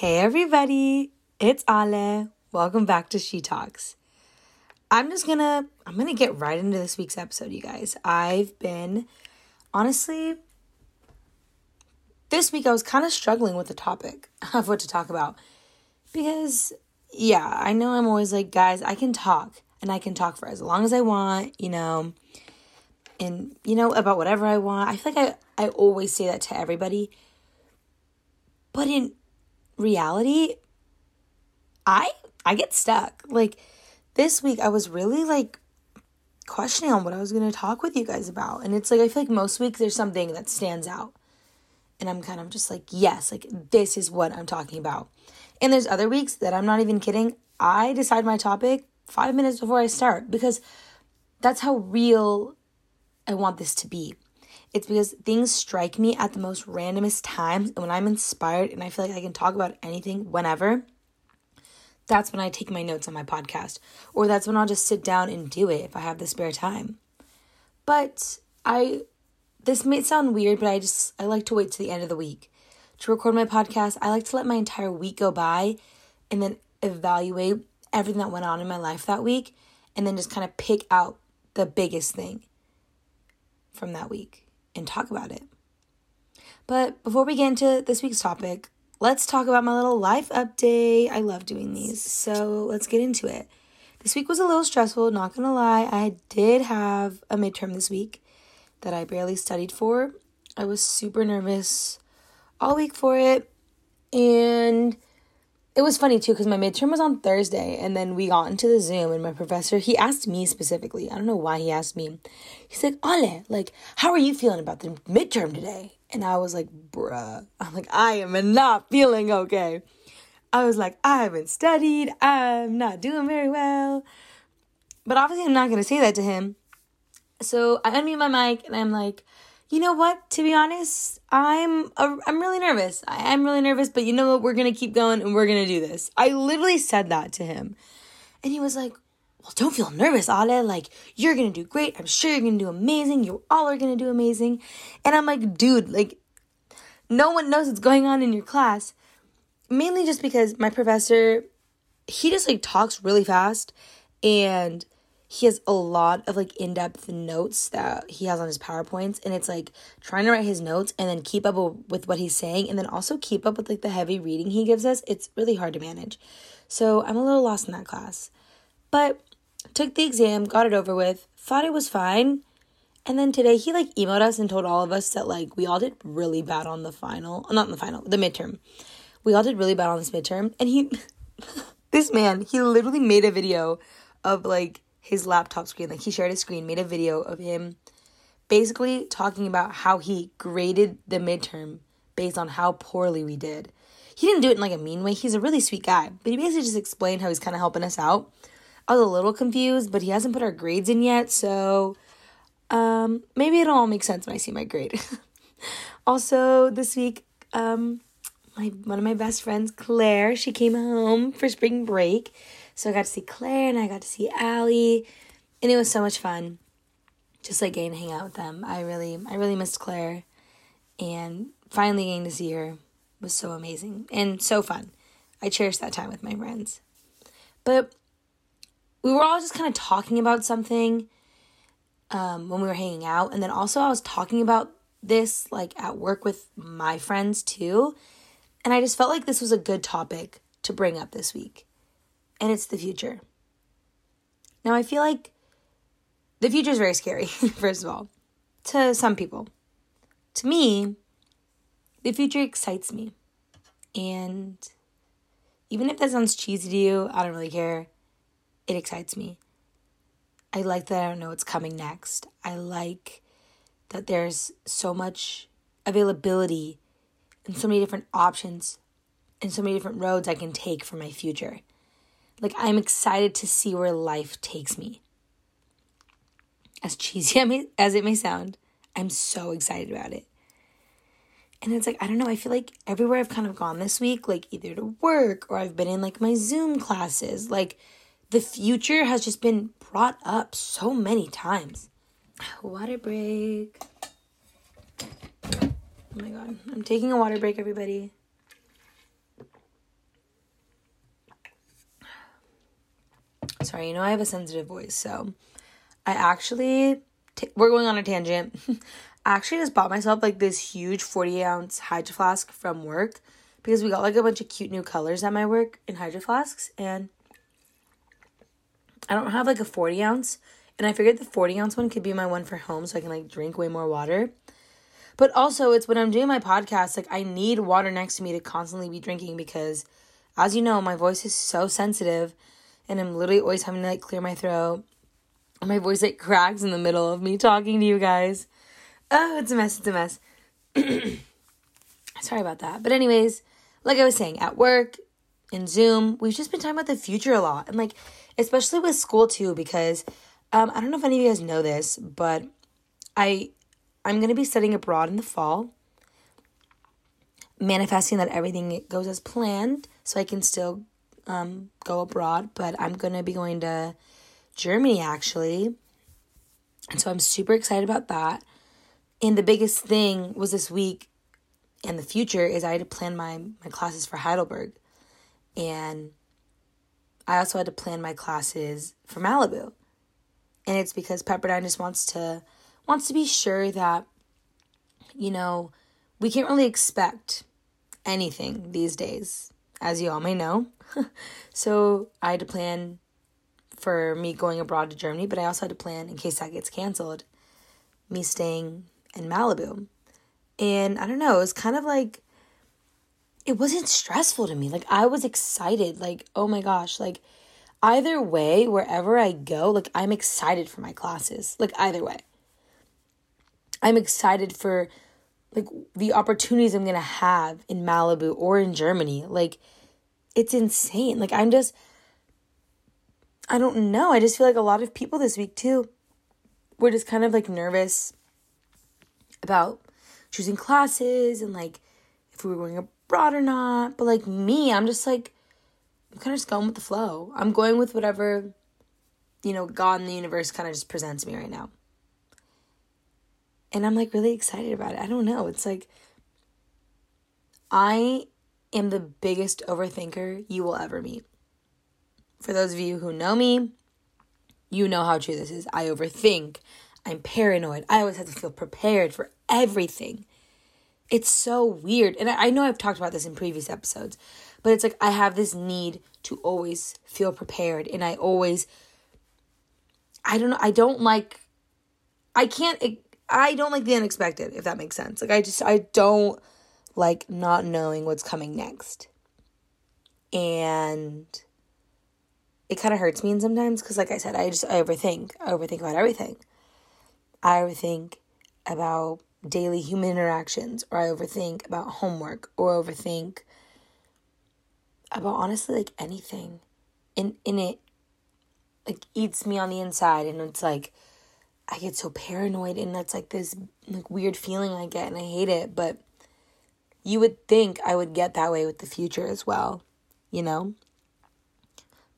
Hey everybody, it's Ale. Welcome back to She Talks. I'm just gonna I'm gonna get right into this week's episode, you guys. I've been honestly this week I was kind of struggling with the topic of what to talk about. Because yeah, I know I'm always like, guys, I can talk and I can talk for as long as I want, you know, and you know, about whatever I want. I feel like I, I always say that to everybody. But in reality, I I get stuck. Like this week I was really like questioning on what I was going to talk with you guys about. And it's like I feel like most weeks there's something that stands out. And I'm kind of just like, yes, like this is what I'm talking about. And there's other weeks that I'm not even kidding. I decide my topic 5 minutes before I start because that's how real I want this to be. It's because things strike me at the most randomest times, and when I'm inspired and I feel like I can talk about anything whenever, that's when I take my notes on my podcast, or that's when I'll just sit down and do it if I have the spare time. But I, this may sound weird, but I just, I like to wait to the end of the week to record my podcast. I like to let my entire week go by and then evaluate everything that went on in my life that week, and then just kind of pick out the biggest thing from that week and talk about it. But before we get into this week's topic, let's talk about my little life update. I love doing these, so let's get into it. This week was a little stressful, not gonna lie. I did have a midterm this week that I barely studied for. I was super nervous all week for it, and it was funny too because my midterm was on Thursday and then we got into the Zoom and my professor he asked me specifically. I don't know why he asked me. He's like, Ale, like, how are you feeling about the midterm today? And I was like, bruh. I'm like, I am not feeling okay. I was like, I haven't studied. I'm not doing very well. But obviously I'm not gonna say that to him. So I unmute my mic and I'm like, you know what? To be honest, I'm a, I'm really nervous. I am really nervous, but you know what? We're gonna keep going and we're gonna do this. I literally said that to him, and he was like, "Well, don't feel nervous, Ale. Like you're gonna do great. I'm sure you're gonna do amazing. You all are gonna do amazing." And I'm like, "Dude, like, no one knows what's going on in your class." Mainly just because my professor, he just like talks really fast, and he has a lot of like in-depth notes that he has on his powerpoints and it's like trying to write his notes and then keep up with what he's saying and then also keep up with like the heavy reading he gives us it's really hard to manage so i'm a little lost in that class but took the exam got it over with thought it was fine and then today he like emailed us and told all of us that like we all did really bad on the final not in the final the midterm we all did really bad on this midterm and he this man he literally made a video of like his laptop screen. Like he shared his screen, made a video of him basically talking about how he graded the midterm based on how poorly we did. He didn't do it in like a mean way. He's a really sweet guy, but he basically just explained how he's kind of helping us out. I was a little confused, but he hasn't put our grades in yet, so um, maybe it'll all make sense when I see my grade. also, this week, um, my one of my best friends, Claire, she came home for spring break so I got to see Claire and I got to see Allie, and it was so much fun. Just like getting to hang out with them. I really, I really missed Claire, and finally getting to see her was so amazing and so fun. I cherish that time with my friends. But we were all just kind of talking about something um, when we were hanging out, and then also I was talking about this like at work with my friends too, and I just felt like this was a good topic to bring up this week and it's the future. Now, I feel like the future is very scary, first of all, to some people. To me, the future excites me. And even if that sounds cheesy to you, I don't really care. It excites me. I like that I don't know what's coming next. I like that there's so much availability and so many different options and so many different roads I can take for my future. Like, I'm excited to see where life takes me. As cheesy as it may sound, I'm so excited about it. And it's like, I don't know, I feel like everywhere I've kind of gone this week, like either to work or I've been in like my Zoom classes, like the future has just been brought up so many times. Water break. Oh my god. I'm taking a water break, everybody. Sorry, you know I have a sensitive voice, so I actually t- we're going on a tangent. I actually just bought myself like this huge 40 ounce hydro flask from work because we got like a bunch of cute new colors at my work in hydro flasks and I don't have like a 40 ounce and I figured the 40 ounce one could be my one for home so I can like drink way more water. But also it's when I'm doing my podcast, like I need water next to me to constantly be drinking because as you know, my voice is so sensitive and I'm literally always having to like clear my throat. My voice like cracks in the middle of me talking to you guys. Oh, it's a mess, it's a mess. Sorry about that. But anyways, like I was saying, at work, in Zoom, we've just been talking about the future a lot. And like especially with school too, because um, I don't know if any of you guys know this, but I I'm gonna be studying abroad in the fall. Manifesting that everything goes as planned, so I can still um, go abroad. But I'm gonna be going to Germany actually, and so I'm super excited about that. And the biggest thing was this week and the future is I had to plan my my classes for Heidelberg, and I also had to plan my classes for Malibu. And it's because Pepperdine just wants to wants to be sure that you know, we can't really expect anything these days, as you all may know. so I had to plan for me going abroad to Germany, but I also had to plan in case that gets canceled, me staying in Malibu. And I don't know, it was kind of like it wasn't stressful to me. Like I was excited. Like, oh my gosh, like either way, wherever I go, like I'm excited for my classes. Like either way. I'm excited for like the opportunities I'm going to have in Malibu or in Germany. Like it's insane. Like I'm just I don't know. I just feel like a lot of people this week too were just kind of like nervous about choosing classes and like if we were going abroad or not. But like me, I'm just like, I'm kind of just going with the flow. I'm going with whatever, you know, God and the universe kind of just presents me right now. And I'm like really excited about it. I don't know. It's like, I am the biggest overthinker you will ever meet. For those of you who know me, you know how true this is. I overthink. I'm paranoid. I always have to feel prepared for everything. It's so weird. And I, I know I've talked about this in previous episodes, but it's like I have this need to always feel prepared. And I always, I don't know, I don't like, I can't, I don't like the unexpected, if that makes sense. Like, I just, I don't like not knowing what's coming next. And it kind of hurts me and sometimes because, like I said, I just I overthink. I overthink about everything. I overthink about daily human interactions or I overthink about homework or overthink about honestly like anything. And in it like eats me on the inside and it's like I get so paranoid and that's like this like weird feeling I get and I hate it, but you would think I would get that way with the future as well, you know?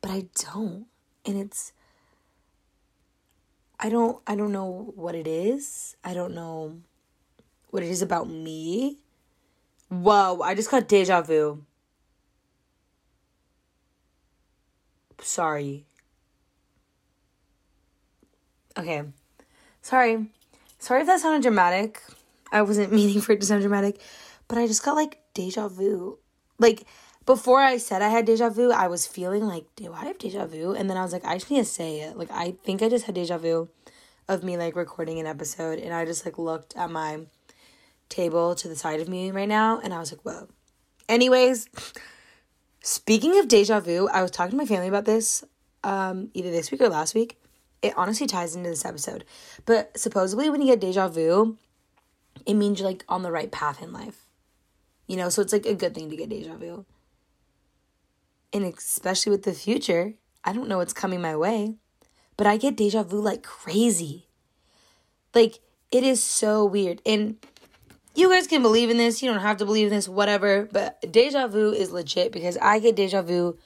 But I don't. And it's I don't I don't know what it is. I don't know what it is about me. Whoa, I just got deja vu. Sorry. Okay. Sorry. Sorry if that sounded dramatic. I wasn't meaning for it to sound dramatic, but I just got like deja vu. Like before I said I had deja vu, I was feeling like, do I have deja vu? And then I was like, I just need to say it. Like I think I just had deja vu of me like recording an episode and I just like looked at my table to the side of me right now, and I was like, whoa. Anyways, speaking of deja vu, I was talking to my family about this um, either this week or last week. It honestly ties into this episode. But supposedly, when you get deja vu, it means you're like on the right path in life. You know, so it's like a good thing to get deja vu. And especially with the future, I don't know what's coming my way, but I get deja vu like crazy. Like, it is so weird. And you guys can believe in this. You don't have to believe in this, whatever. But deja vu is legit because I get deja vu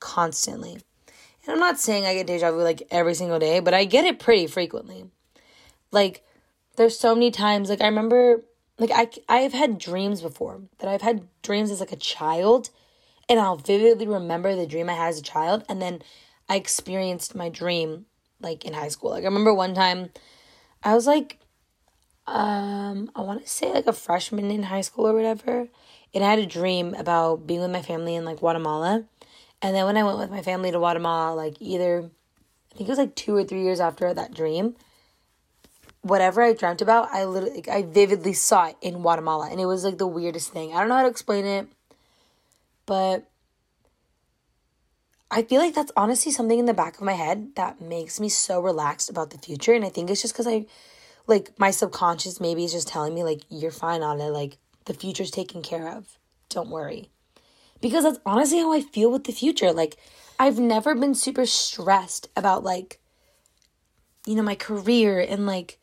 constantly. And I'm not saying I get deja vu like every single day, but I get it pretty frequently. Like, there's so many times, like, I remember, like, I, I've had dreams before that I've had dreams as like a child, and I'll vividly remember the dream I had as a child, and then I experienced my dream like in high school. Like I remember one time I was like um I want to say like a freshman in high school or whatever, and I had a dream about being with my family in like Guatemala. And then when I went with my family to Guatemala, like either I think it was like 2 or 3 years after that dream, whatever I dreamt about, I literally like, I vividly saw it in Guatemala and it was like the weirdest thing. I don't know how to explain it, but I feel like that's honestly something in the back of my head that makes me so relaxed about the future. And I think it's just because I, like, my subconscious maybe is just telling me, like, you're fine on it. Like, the future's taken care of. Don't worry. Because that's honestly how I feel with the future. Like, I've never been super stressed about, like, you know, my career and, like,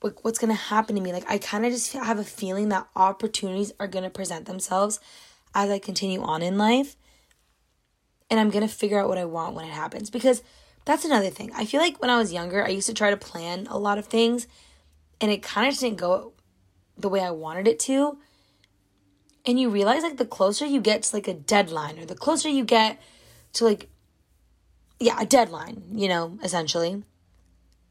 what, what's to happen to me. Like, I kind of just have a feeling that opportunities are to present themselves as I continue on in life and I'm to figure out what I want when it happens. Because that's another thing. I feel like when I was younger, I used to try to plan a lot of things and it kind of didn't go the way I wanted it to. And you realize like the closer you get to like a deadline or the closer you get to like yeah, a deadline, you know, essentially,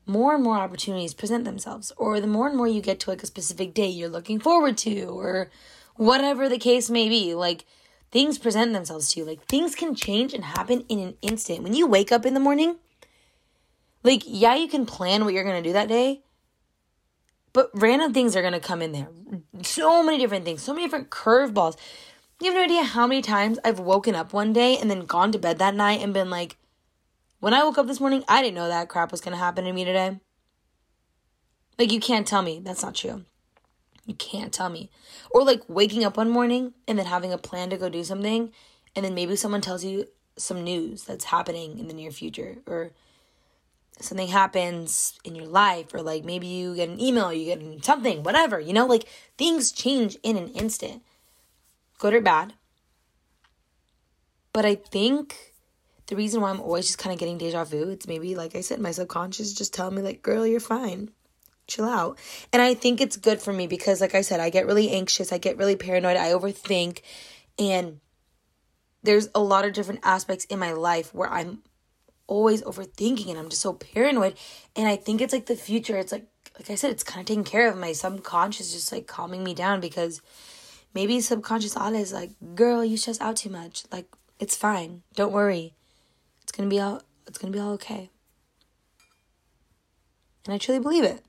more and more opportunities present themselves. Or the more and more you get to like a specific day you're looking forward to or whatever the case may be, like things present themselves to you. Like things can change and happen in an instant. When you wake up in the morning, like, yeah, you can plan what you're going to do that day, but random things are going to come in there. So many different things, so many different curveballs. You have no idea how many times I've woken up one day and then gone to bed that night and been like, when I woke up this morning, I didn't know that crap was going to happen to me today. Like, you can't tell me that's not true. You can't tell me. Or like waking up one morning and then having a plan to go do something, and then maybe someone tells you some news that's happening in the near future, or something happens in your life, or like maybe you get an email, you get something, whatever, you know, like things change in an instant, good or bad. But I think the reason why I'm always just kind of getting deja vu, it's maybe like I said, my subconscious just telling me, like, girl, you're fine chill out. And I think it's good for me because, like I said, I get really anxious, I get really paranoid, I overthink, and there's a lot of different aspects in my life where I'm always overthinking and I'm just so paranoid. And I think it's like the future. It's like, like I said, it's kind of taking care of my subconscious, just like calming me down because maybe subconscious Ale is like, girl, you stress out too much. Like, it's fine. Don't worry. It's gonna be all. It's gonna be all okay. And I truly believe it.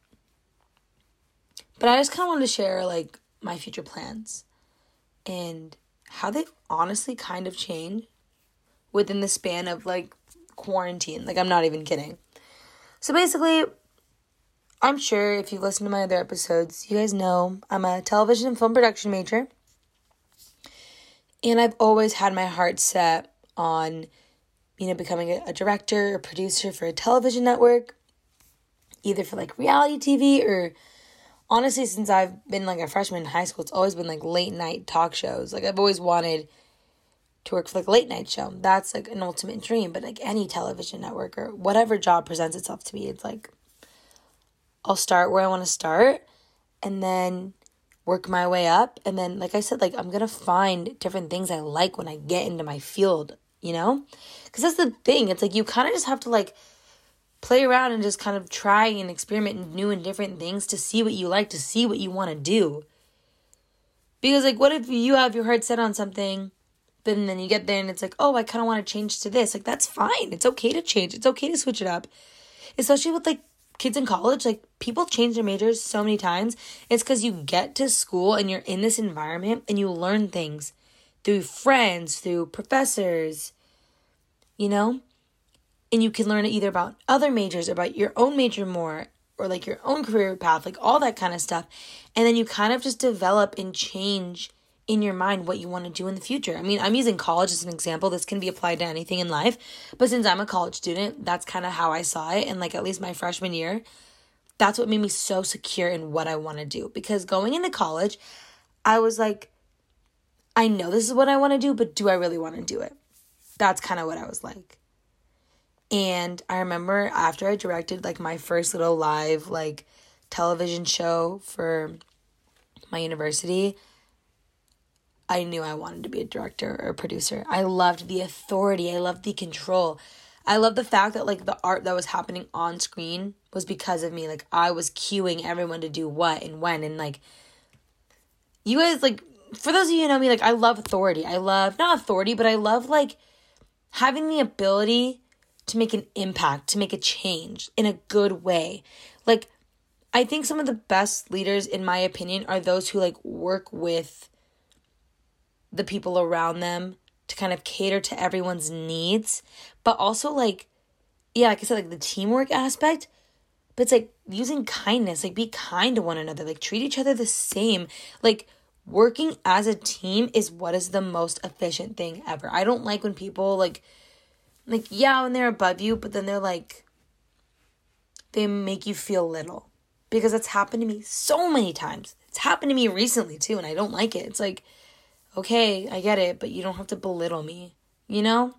But I just kind of wanted to share like my future plans and how they've honestly kind of changed within the span of like quarantine. Like, I'm not even kidding. So basically, I'm sure if you've listened to my other episodes, you guys know I'm a television and film production major. And I've always had my heart set on, you know, becoming a, director or producer for a television network, either for like reality TV or honestly, since I've been like a freshman in high school, it's always been like late night talk shows. Like I've always wanted to work for like a late night show. That's like an ultimate dream. But like any television network or whatever job presents itself to me, it's like I'll start where I want to start and then work my way up. And then, like I said, like I'm gonna find different things I like when I get into my field, you know? Because that's the thing. It's like you kind of just have to like play around and just kind of try and experiment new and different things to see what you like, to see what you want to do. Because, like, what if you have your heart set on something, but then you get there and it's like, oh, I kind of want to change to this? Like, that's fine. It's okay to change, it's okay to switch it up. Especially with, like, kids in college, like, people change their majors so many times. It's because you get to school and you're in this environment and you learn things through friends, through professors, you know? and you can learn either about other majors or about your own major more or like your own career path, like all that kind of stuff. And then you kind of just develop and change in your mind what you want to do in the future. I mean, I'm using college as an example. This can be applied to anything in life. But since I'm a college student, that's kind of how I saw it. And like at least my freshman year, that's what made me so secure in what I want to do. Because going into college, I was like, I know this is what I want to do, but do I really want to do it? That's kind of what I was like. And I remember after I directed like my first little live like television show for my university, I knew I wanted to be a director or a producer. I loved the authority, I loved the control. I love the fact that like the art that was happening on screen was because of me. Like I was cueing everyone to do what and when and like you guys like for those of you know me, like I love authority. I love not authority, but I love like having the ability to make an impact, to make a change in a good way. Like I think some of the best leaders in my opinion are those who like work with the people around them to kind of cater to everyone's needs, but also like yeah, like I said like the teamwork aspect, but it's like using kindness, like be kind to one another, like treat each other the same. Like working as a team is what is the most efficient thing ever. I don't like when people like like yeah, when they're above you, but then they're like they make you feel little. Because it's happened to me so many times. It's happened to me recently too, and I don't like it. It's like, okay, I get it, but you don't have to belittle me, you know?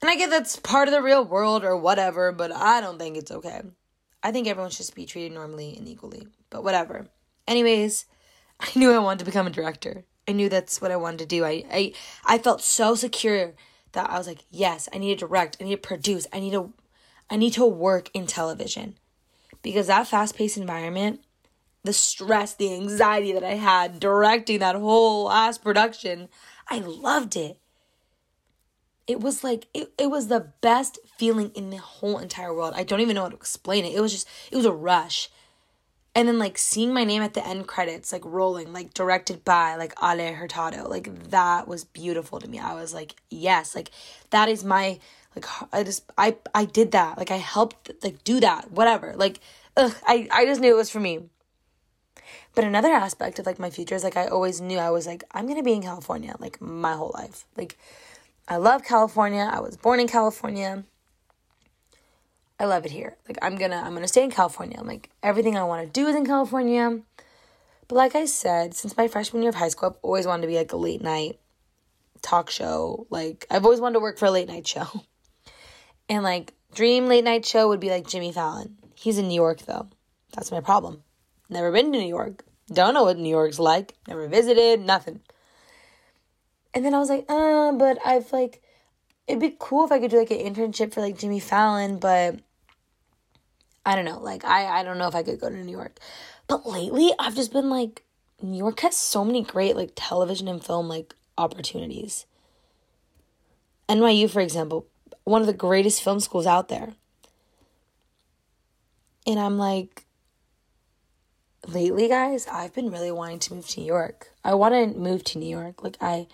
And I get that's part of the real world or whatever, but I don't think it's okay. I think everyone should be treated normally and equally, but whatever. Anyways, I knew I wanted to become a director. I knew that's what I wanted to do. I I I felt so secure that I was like, yes, I need to direct, I need to produce, I need to I need to work in television. Because that fast-paced environment, the stress, the anxiety that I had directing that whole ass production, I loved it. It was like it, it was the best feeling in the whole entire world. I don't even know how to explain it. It was just it was a rush and then like seeing my name at the end credits like rolling like directed by like ale hurtado like that was beautiful to me i was like yes like that is my like i just i i did that like i helped like do that whatever like ugh, i i just knew it was for me but another aspect of like my future is like i always knew i was like i'm gonna be in california like my whole life like i love california i was born in california I love it here. Like I'm gonna I'm gonna stay in California. I'm like everything I want to do is in California. But like I said, since my freshman year of high school, I've always wanted to be like a late night talk show. Like I've always wanted to work for a late night show. And like dream late night show would be like Jimmy Fallon. He's in New York though. That's my problem. Never been to New York. Don't know what New York's like. Never visited, nothing. And then I was like, uh, but I've like it'd be cool if I could do like an internship for like Jimmy Fallon, but I don't know. Like I I don't know if I could go to New York. But lately I've just been like New York has so many great like television and film like opportunities. NYU for example, one of the greatest film schools out there. And I'm like lately guys, I've been really wanting to move to New York. I want to move to New York. Like I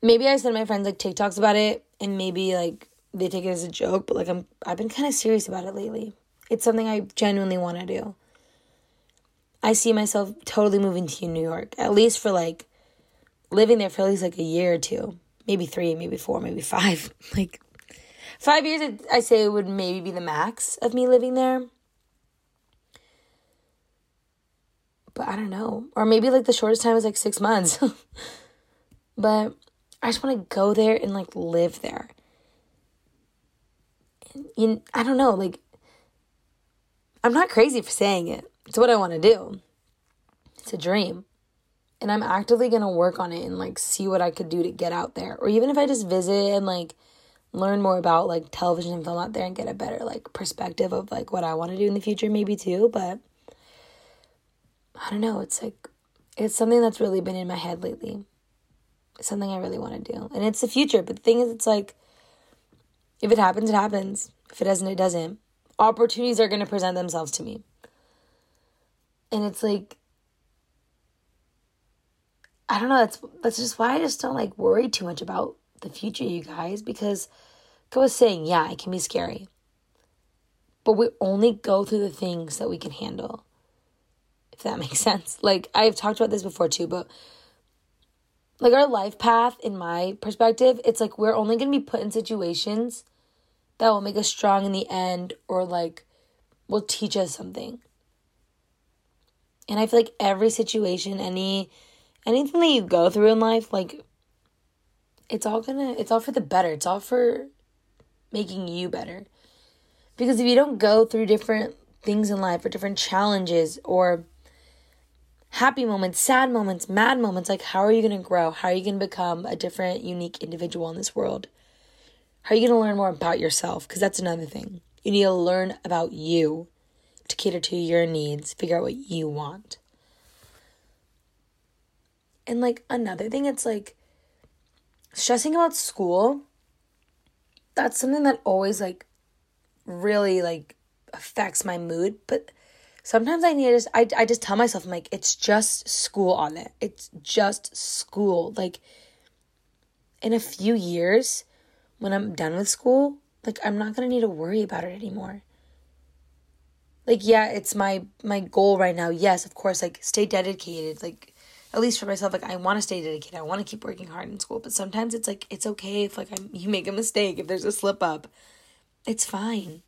maybe I send my friends like TikToks about it and maybe like they take it as a joke, but like I'm I've been kind of serious about it lately. It's something I genuinely want to do. I see myself totally moving to New York, at least for like living there for at least like a year or two, maybe three, maybe four, maybe five. Like five years, I say would maybe be the max of me living there. But I don't know, or maybe like the shortest time is like six months. but I just want to go there and like live there you, I don't know, like, I'm not crazy for saying it. It's what I want to do. It's a dream. And I'm actively going to work on it and like see what I could do to get out there. Or even if I just visit and like learn more about like television and film out there and get a better like perspective of like what I want to do in the future, maybe too. But I don't know. It's like, it's something that's really been in my head lately. It's something I really want to do. And it's the future. But the thing is, it's like, if it happens, it happens. If it doesn't, it doesn't. Opportunities are going to present themselves to me. And it's like, I don't know. That's that's just why I just don't like worry too much about the future, you guys, because like I was saying, yeah, it can be scary. But we only go through the things that we can handle. If that makes sense. Like I've talked about this before too, but like our life path in my perspective, it's like we're only going to be put in situations that will make us strong in the end or like will teach us something. And I feel like every situation, any anything that you go through in life, like it's all gonna it's all for the better. It's all for making you better. Because if you don't go through different things in life or different challenges or happy moments, sad moments, mad moments, like how are you going to grow? How are you going to become a different, unique individual in this world? How are you going to learn more about yourself? Because that's another thing. You need to learn about you to cater to your needs, figure out what you want. And like another thing, it's like stressing about school. That's something that always like really like affects my mood. But sometimes I need to just, I, I just tell myself, I'm like, it's just school on it. It's just school. Like, in a few years, when I'm done with school, like, I'm not going to need to worry about it anymore. Like, yeah, it's my, my goal right now. Yes, of course, like, stay dedicated. Like, at least for myself, like, I want to stay dedicated. I want to keep working hard in school. But sometimes it's like, it's okay if, like, I'm, you make a mistake, if there's a slip up. It's fine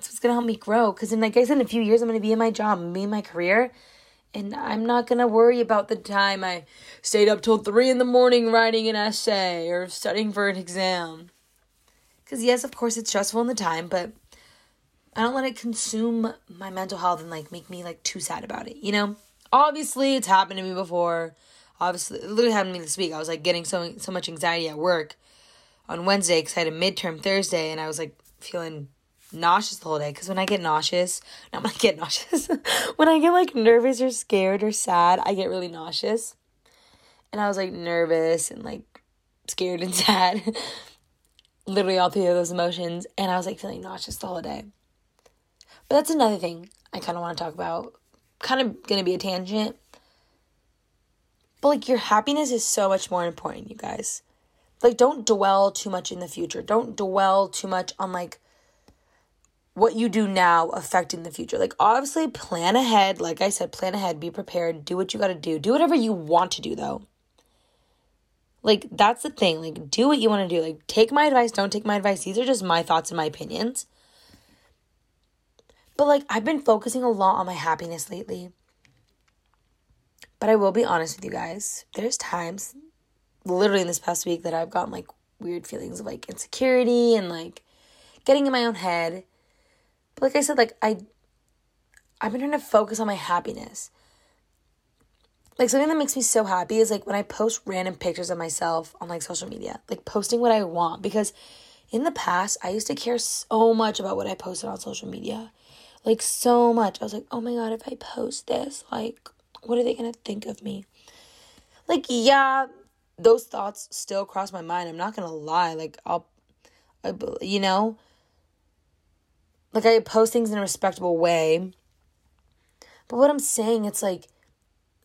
it's what's gonna help me grow. Because in like I said, in a few years, I'm gonna be in my job, be in my career, and I'm not gonna worry about the time I stayed up till three in the morning writing an essay or studying for an exam. Because yes, of course, it's stressful in the time, but I don't let it consume my mental health and like make me like too sad about it. You know, obviously, it's happened to me before. Obviously, it literally happened to me this week. I was like getting so so much anxiety at work on Wednesday because I had a midterm Thursday, and I was like feeling nauseous the whole day because when I get nauseous, not when I get nauseous, when I get like nervous or scared or sad, I get really nauseous. And I was like nervous and like scared and sad. Literally all three of those emotions. And I was like feeling nauseous the whole day. But that's another thing I kind of want to talk about. Kind of gonna be a tangent. But like your happiness is so much more important, you guys. Like don't dwell too much in the future. Don't dwell too much on like what you do now affecting the future. Like, obviously, plan ahead. Like I said, plan ahead, be prepared, do what you got to do. Do whatever you want to do, though. Like, that's the thing. Like, do what you want to do. Like, take my advice, don't take my advice. These are just my thoughts and my opinions. But, like, I've been focusing a lot on my happiness lately. But I will be honest with you guys. There's times, literally in this past week, that I've gotten like weird feelings of like insecurity and like getting in my own head like I said, like I I've been trying to focus on my happiness. Like something that makes me so happy is like when I post random pictures of myself on like social media, like posting what I want because in the past I used to care so much about what I posted on social media. Like so much. I was like, "Oh my god, if I post this, like what are they going to think of me?" Like yeah, those thoughts still cross my mind. I'm not going to lie. Like I'll I, you know, like I post things in a respectable way. But what I'm saying, it's like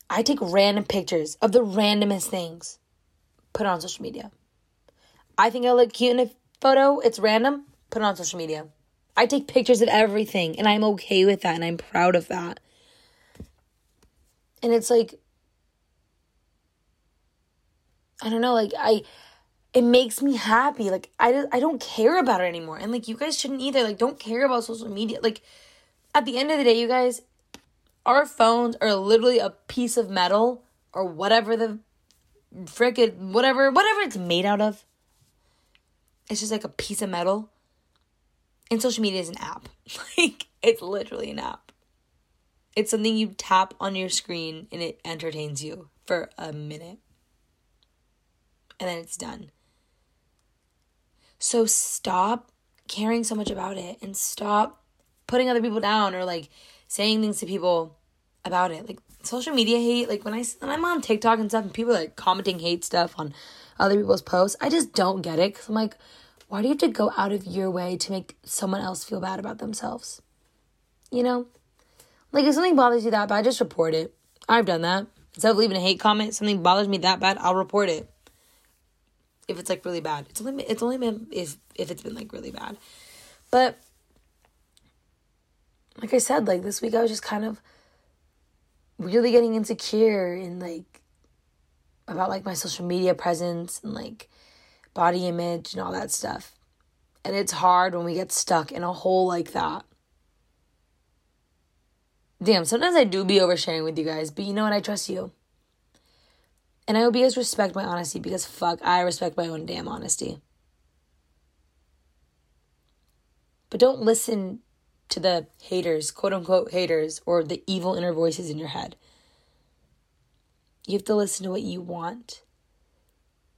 I take random pictures of the randomest things, put it on social media. I think I look cute in a photo, it's random, put it on social media. I take pictures of everything and I'm okay with that and I'm proud of that. And it's like I don't know, like I it makes me happy. Like I I don't care about it anymore. And like you guys shouldn't either. Like don't care about social media. Like at the end of the day, you guys our phones are literally a piece of metal or whatever the frickin' whatever whatever it's made out of. It's just like a piece of metal. And social media is an app. like it's literally an app. It's something you tap on your screen and it entertains you for a minute. And then it's done. So stop caring so much about it and stop putting other people down or like saying things to people about it. Like social media hate, like when I when I'm on TikTok and stuff and people are like commenting hate stuff on other people's posts, I just don't get it cuz I'm like why do you have to go out of your way to make someone else feel bad about themselves? You know? Like if something bothers you that bad, I just report it. I've done that. Instead of leaving a hate comment, something bothers me that bad, I'll report it if it's like really bad. It's only it's only been if if it's been like really bad. But like I said, like this week I was just kind of really getting insecure and like about like my social media presence and like body image and all that stuff. And it's hard when we get stuck in a hole like that. Damn, sometimes I do be oversharing with you guys, but you know what? I trust you. And I hope you guys respect my honesty because fuck, I respect my own damn honesty. But don't listen to the haters, quote unquote haters, or the evil inner voices in your head. You have to listen to what you want.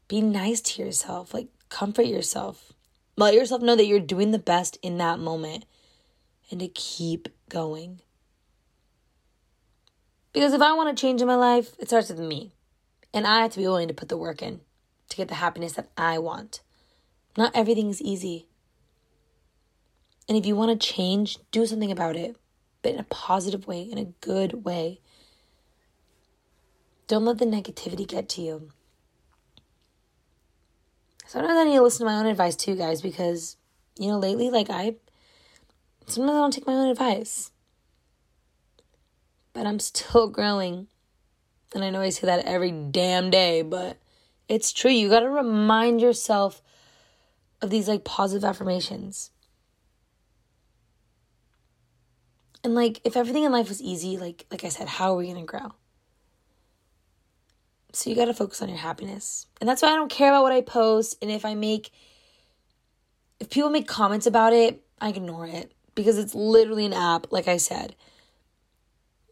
Be nice to yourself. Like, comfort yourself. Let yourself know that you're doing the best in that moment and to keep going. Because if I want to change in my life, it starts with me. And I have to be willing to put the work in to get the happiness that I want. Not everything is easy. And if you want to change, do something about it, but in a positive way, in a good way. Don't let the negativity get to you. Sometimes I need to listen to my own advice too, guys, because, you know, lately, like, I sometimes I don't take my own advice. But I'm still growing. And I know I say that every damn day, but it's true. You got to remind yourself of these like positive affirmations. And like if everything in life was easy, like like I said, how are we going to grow? So you got to focus on your happiness. And that's why I don't care about what I post and if I make if people make comments about it, I ignore it because it's literally an app, like I said.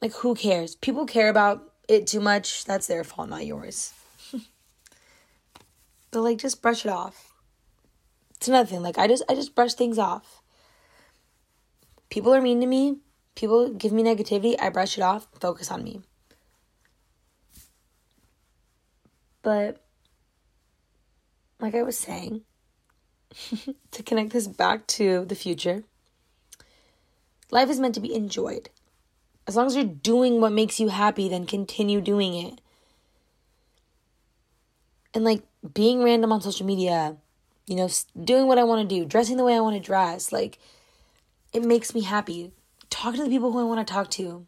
Like who cares? People care about it too much. That's their fault, not yours. but like just brush it off. It's another thing. Like I just I just brush things off. People are mean to me. People give me negativity. I brush it off. Focus on me. But like I was saying, to connect this back to the future, life is meant to be enjoyed. As long as you're doing what makes you happy, then continue doing it. And like being random on social media, you know, doing what I want to do, dressing the way I want to dress, like it makes me happy. Talking to the people who I want to talk to.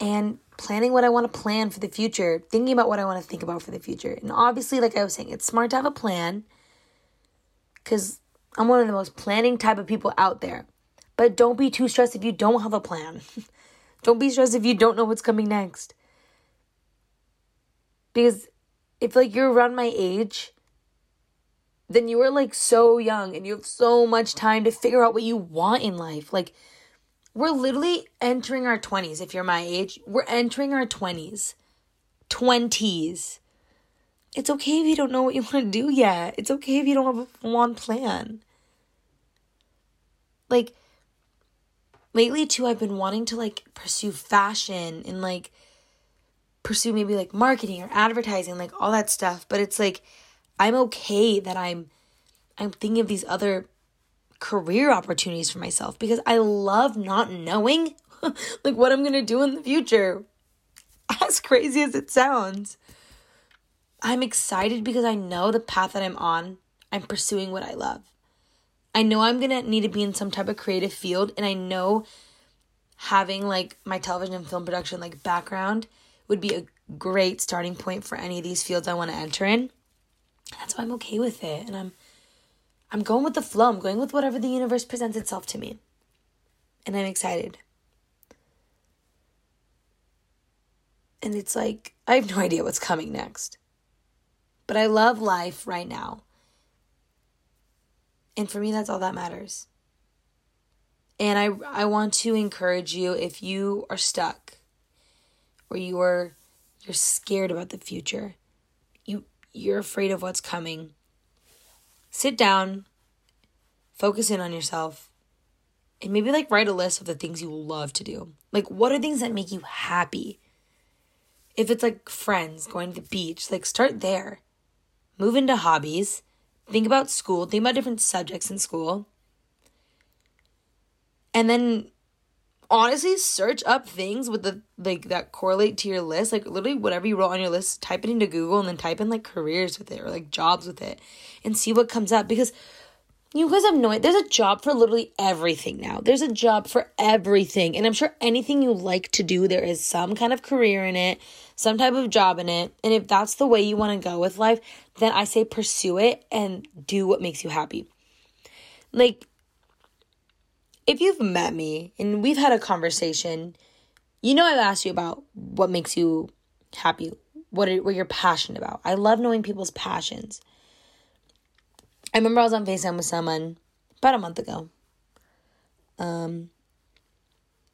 And planning what I want to plan for the future, thinking about what I want to think about for the future. And obviously, like I was saying, it's smart to have a plan because I'm one of the most planning type of people out there. But don't be too stressed if you don't have a plan. don't be stressed if you don't know what's coming next. Because if like you're around my age, then you are like so young and you have so much time to figure out what you want in life. Like we're literally entering our 20s if you're my age. We're entering our 20s. 20s. It's okay if you don't know what you want to do yet. It's okay if you don't have a one plan. Like lately too I've been wanting to like pursue fashion and like pursue maybe like marketing or advertising, like all that stuff, but it's like I'm okay that I'm I'm thinking of these other career opportunities for myself because I love not knowing like what I'm going to do in the future. As crazy as it sounds. I'm excited because I know the path that I'm on. I'm pursuing what I love. I know I'm going to need to be in some type of creative field and I know having like my television and film production like background would be a great starting point for any of these fields I want to enter in. That's why I'm okay with it and I'm I'm going with the flow. I'm going with whatever the universe presents itself to me. And I'm excited. And it's like I have no idea what's coming next. But I love life right now. And for me, that's all that matters. And I, I want to encourage you if you are stuck or you are you're scared about the future, you you're afraid of what's coming. Sit down, focus in on yourself, and maybe like write a list of the things you love to do. Like what are things that make you happy? If it's like friends, going to the beach, like start there. Move into hobbies think about school, think about different subjects in school. And then honestly search up things with the like that correlate to your list. Like literally whatever you wrote on your list, type it into Google and then type in like careers with it or like jobs with it and see what comes up because you guys have no idea. There's a job for literally everything now. There's a job for everything. And I'm sure anything you like to do, there is some kind of career in it, some type of job in it. And if that's the way you want to go with life, then I say pursue it and do what makes you happy. Like, if you've met me and we've had a conversation, you know I've asked you about what makes you happy, what, are, what you're passionate about. I love knowing people's passions. I remember I was on FaceTime with someone about a month ago. Um,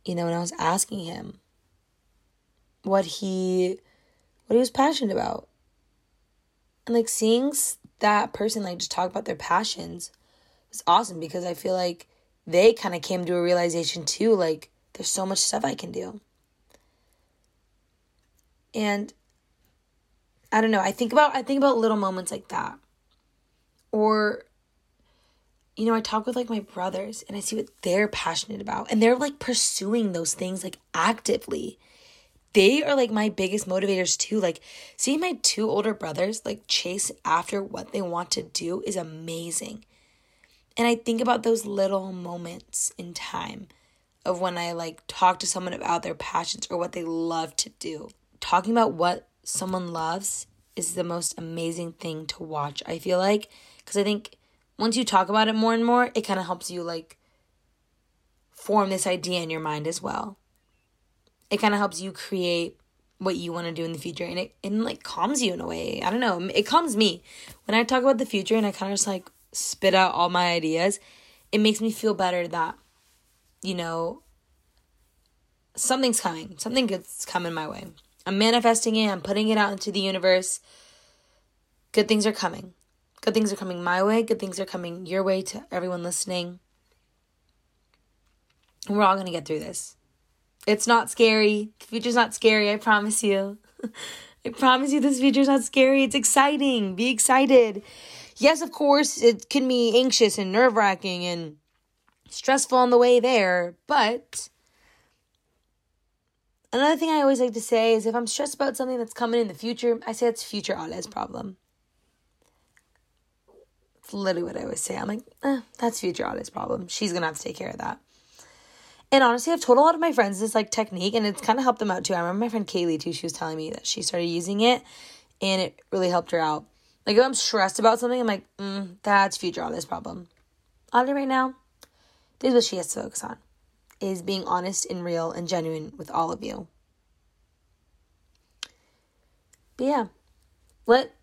you know, and I was asking him what he what he was passionate about. And like seeing that person like just talk about their passions is awesome because I feel like they kind of came to a realization too like there's so much stuff I can do. And I don't know, I think about I think about little moments like that. Or you know, I talk with like my brothers and I see what they're passionate about and they're like pursuing those things like actively. They are like my biggest motivators too. Like seeing my two older brothers like chase after what they want to do is amazing. And I think about those little moments in time of when I like talk to someone about their passions or what they love to do. Talking about what someone loves is the most amazing thing to watch. I feel like because I think once you talk about it more and more, it kind of helps you like form this idea in your mind as well. It kind of helps you create what you want to do in the future and it and like calms you in a way. I don't know. It calms me. When I talk about the future and I kind of just like spit out all my ideas, it makes me feel better that you know something's coming. Something good's coming my way. I'm manifesting it, I'm putting it out into the universe. Good things are coming. Good things are coming my way. Good things are coming your way to everyone listening. we're all going to get through this. It's not scary. The future's not scary, I promise you. I promise you this future's not scary. It's exciting. Be excited. Yes, of course, it can be anxious and nerve wracking and stressful on the way there, but another thing I always like to say is if I'm stressed about something that's coming in the future, I say it's future Ale's problem. Literally what I always say. I'm like, eh, that's future Ale's problem. She's gonna have to take care of that. And honestly, I've told a lot of my friends this like technique, and it's kind of helped them out too. I remember my friend Kaylee too. She was telling me that she started using it, and it really helped her out. Like if I'm stressed about something, I'm like, mm, that's future Ale's problem. Ale right now, this is what she has to focus on: is being honest and real and genuine with all of you. But yeah, let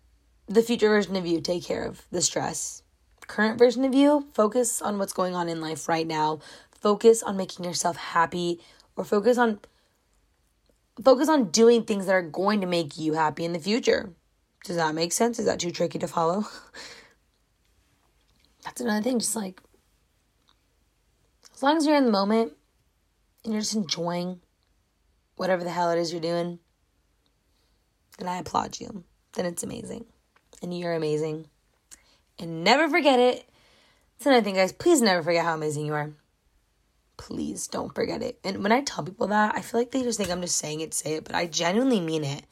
the future version of you take care of the stress. Current version of you, focus on what's going on in life right now. Focus on making yourself happy or focus on focus on doing things that are going to make you happy in the future. Does that make sense? Is that too tricky to follow? That's another thing, just like as long as you're in the moment and you're just enjoying whatever the hell it is you're doing, then I applaud you. Then it's amazing and you're amazing. And never forget it. It's another thing, guys. Please never forget how amazing you are. Please don't forget it. And when I tell people that, I feel like they just think I'm just saying it say it, but I genuinely mean it.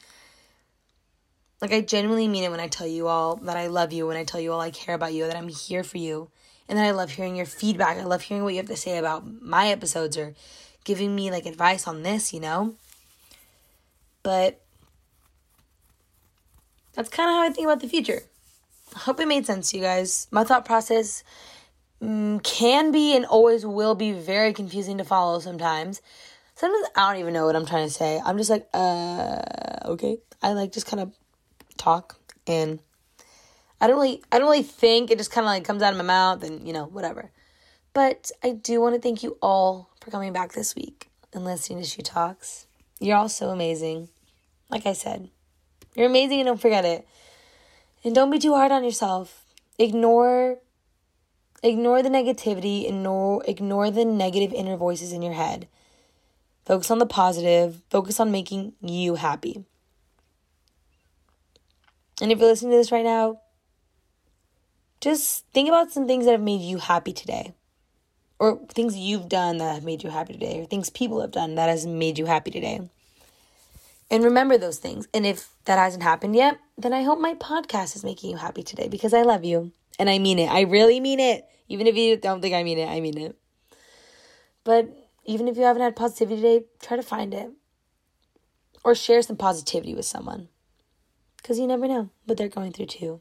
Like, I genuinely mean it when I tell you all that I love you, when I tell you all I care about you, that I'm here for you, and that I love hearing your feedback. I love hearing what you have to say about my episodes or giving me like advice on this, you know? But that's kind of how I think about the future. I hope it made sense to you guys. My thought process mm, can be and always will be very confusing to follow sometimes. Sometimes I don't even know what I'm trying to say. I'm just like, uh, okay. I like just kind of talk and I don't really I don't really think. It just kind of like comes out of my mouth and, you know, whatever. But I do want to thank you all for coming back this week and listening to She Talks. You're all so amazing. Like I said, you're amazing and don't forget it. And don't be too hard on yourself. Ignore ignore the negativity, ignore ignore the negative inner voices in your head. Focus on the positive, focus on making you happy. And if you're listening to this right now, just think about some things that have made you happy today. Or things you've done that have made you happy today, or things people have done that has made you happy today and remember those things. And if that hasn't happened yet, then I hope my podcast is making you happy today because I love you and I mean it. I really mean it. Even if you don't think I mean it, I mean it. But even if you haven't had positivity today, try to find it or share some positivity with someone because you never know what they're going through too.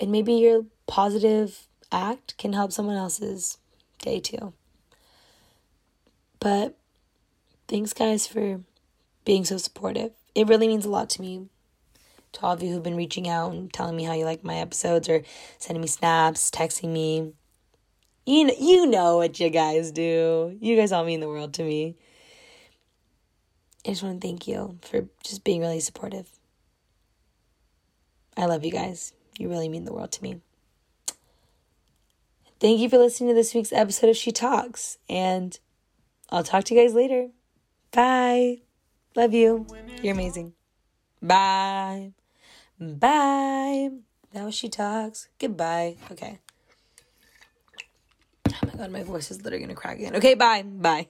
And maybe your positive act can help someone else's day too. But thanks, guys, for being so supportive. It really means a lot to me. To all of you who've been reaching out and telling me how you like my episodes or sending me snaps, texting me. You know, you know what you guys do. You guys all mean the world to me. I just want to thank you for just being really supportive. I love you guys. You really mean the world to me. Thank you for listening to this week's episode of She Talks, and I'll talk to you guys later. Bye. Love you. You're amazing. Bye. Bye. Now she talks. Goodbye. Okay. Oh my god, my voice is literally gonna crack again. Okay, bye. Bye.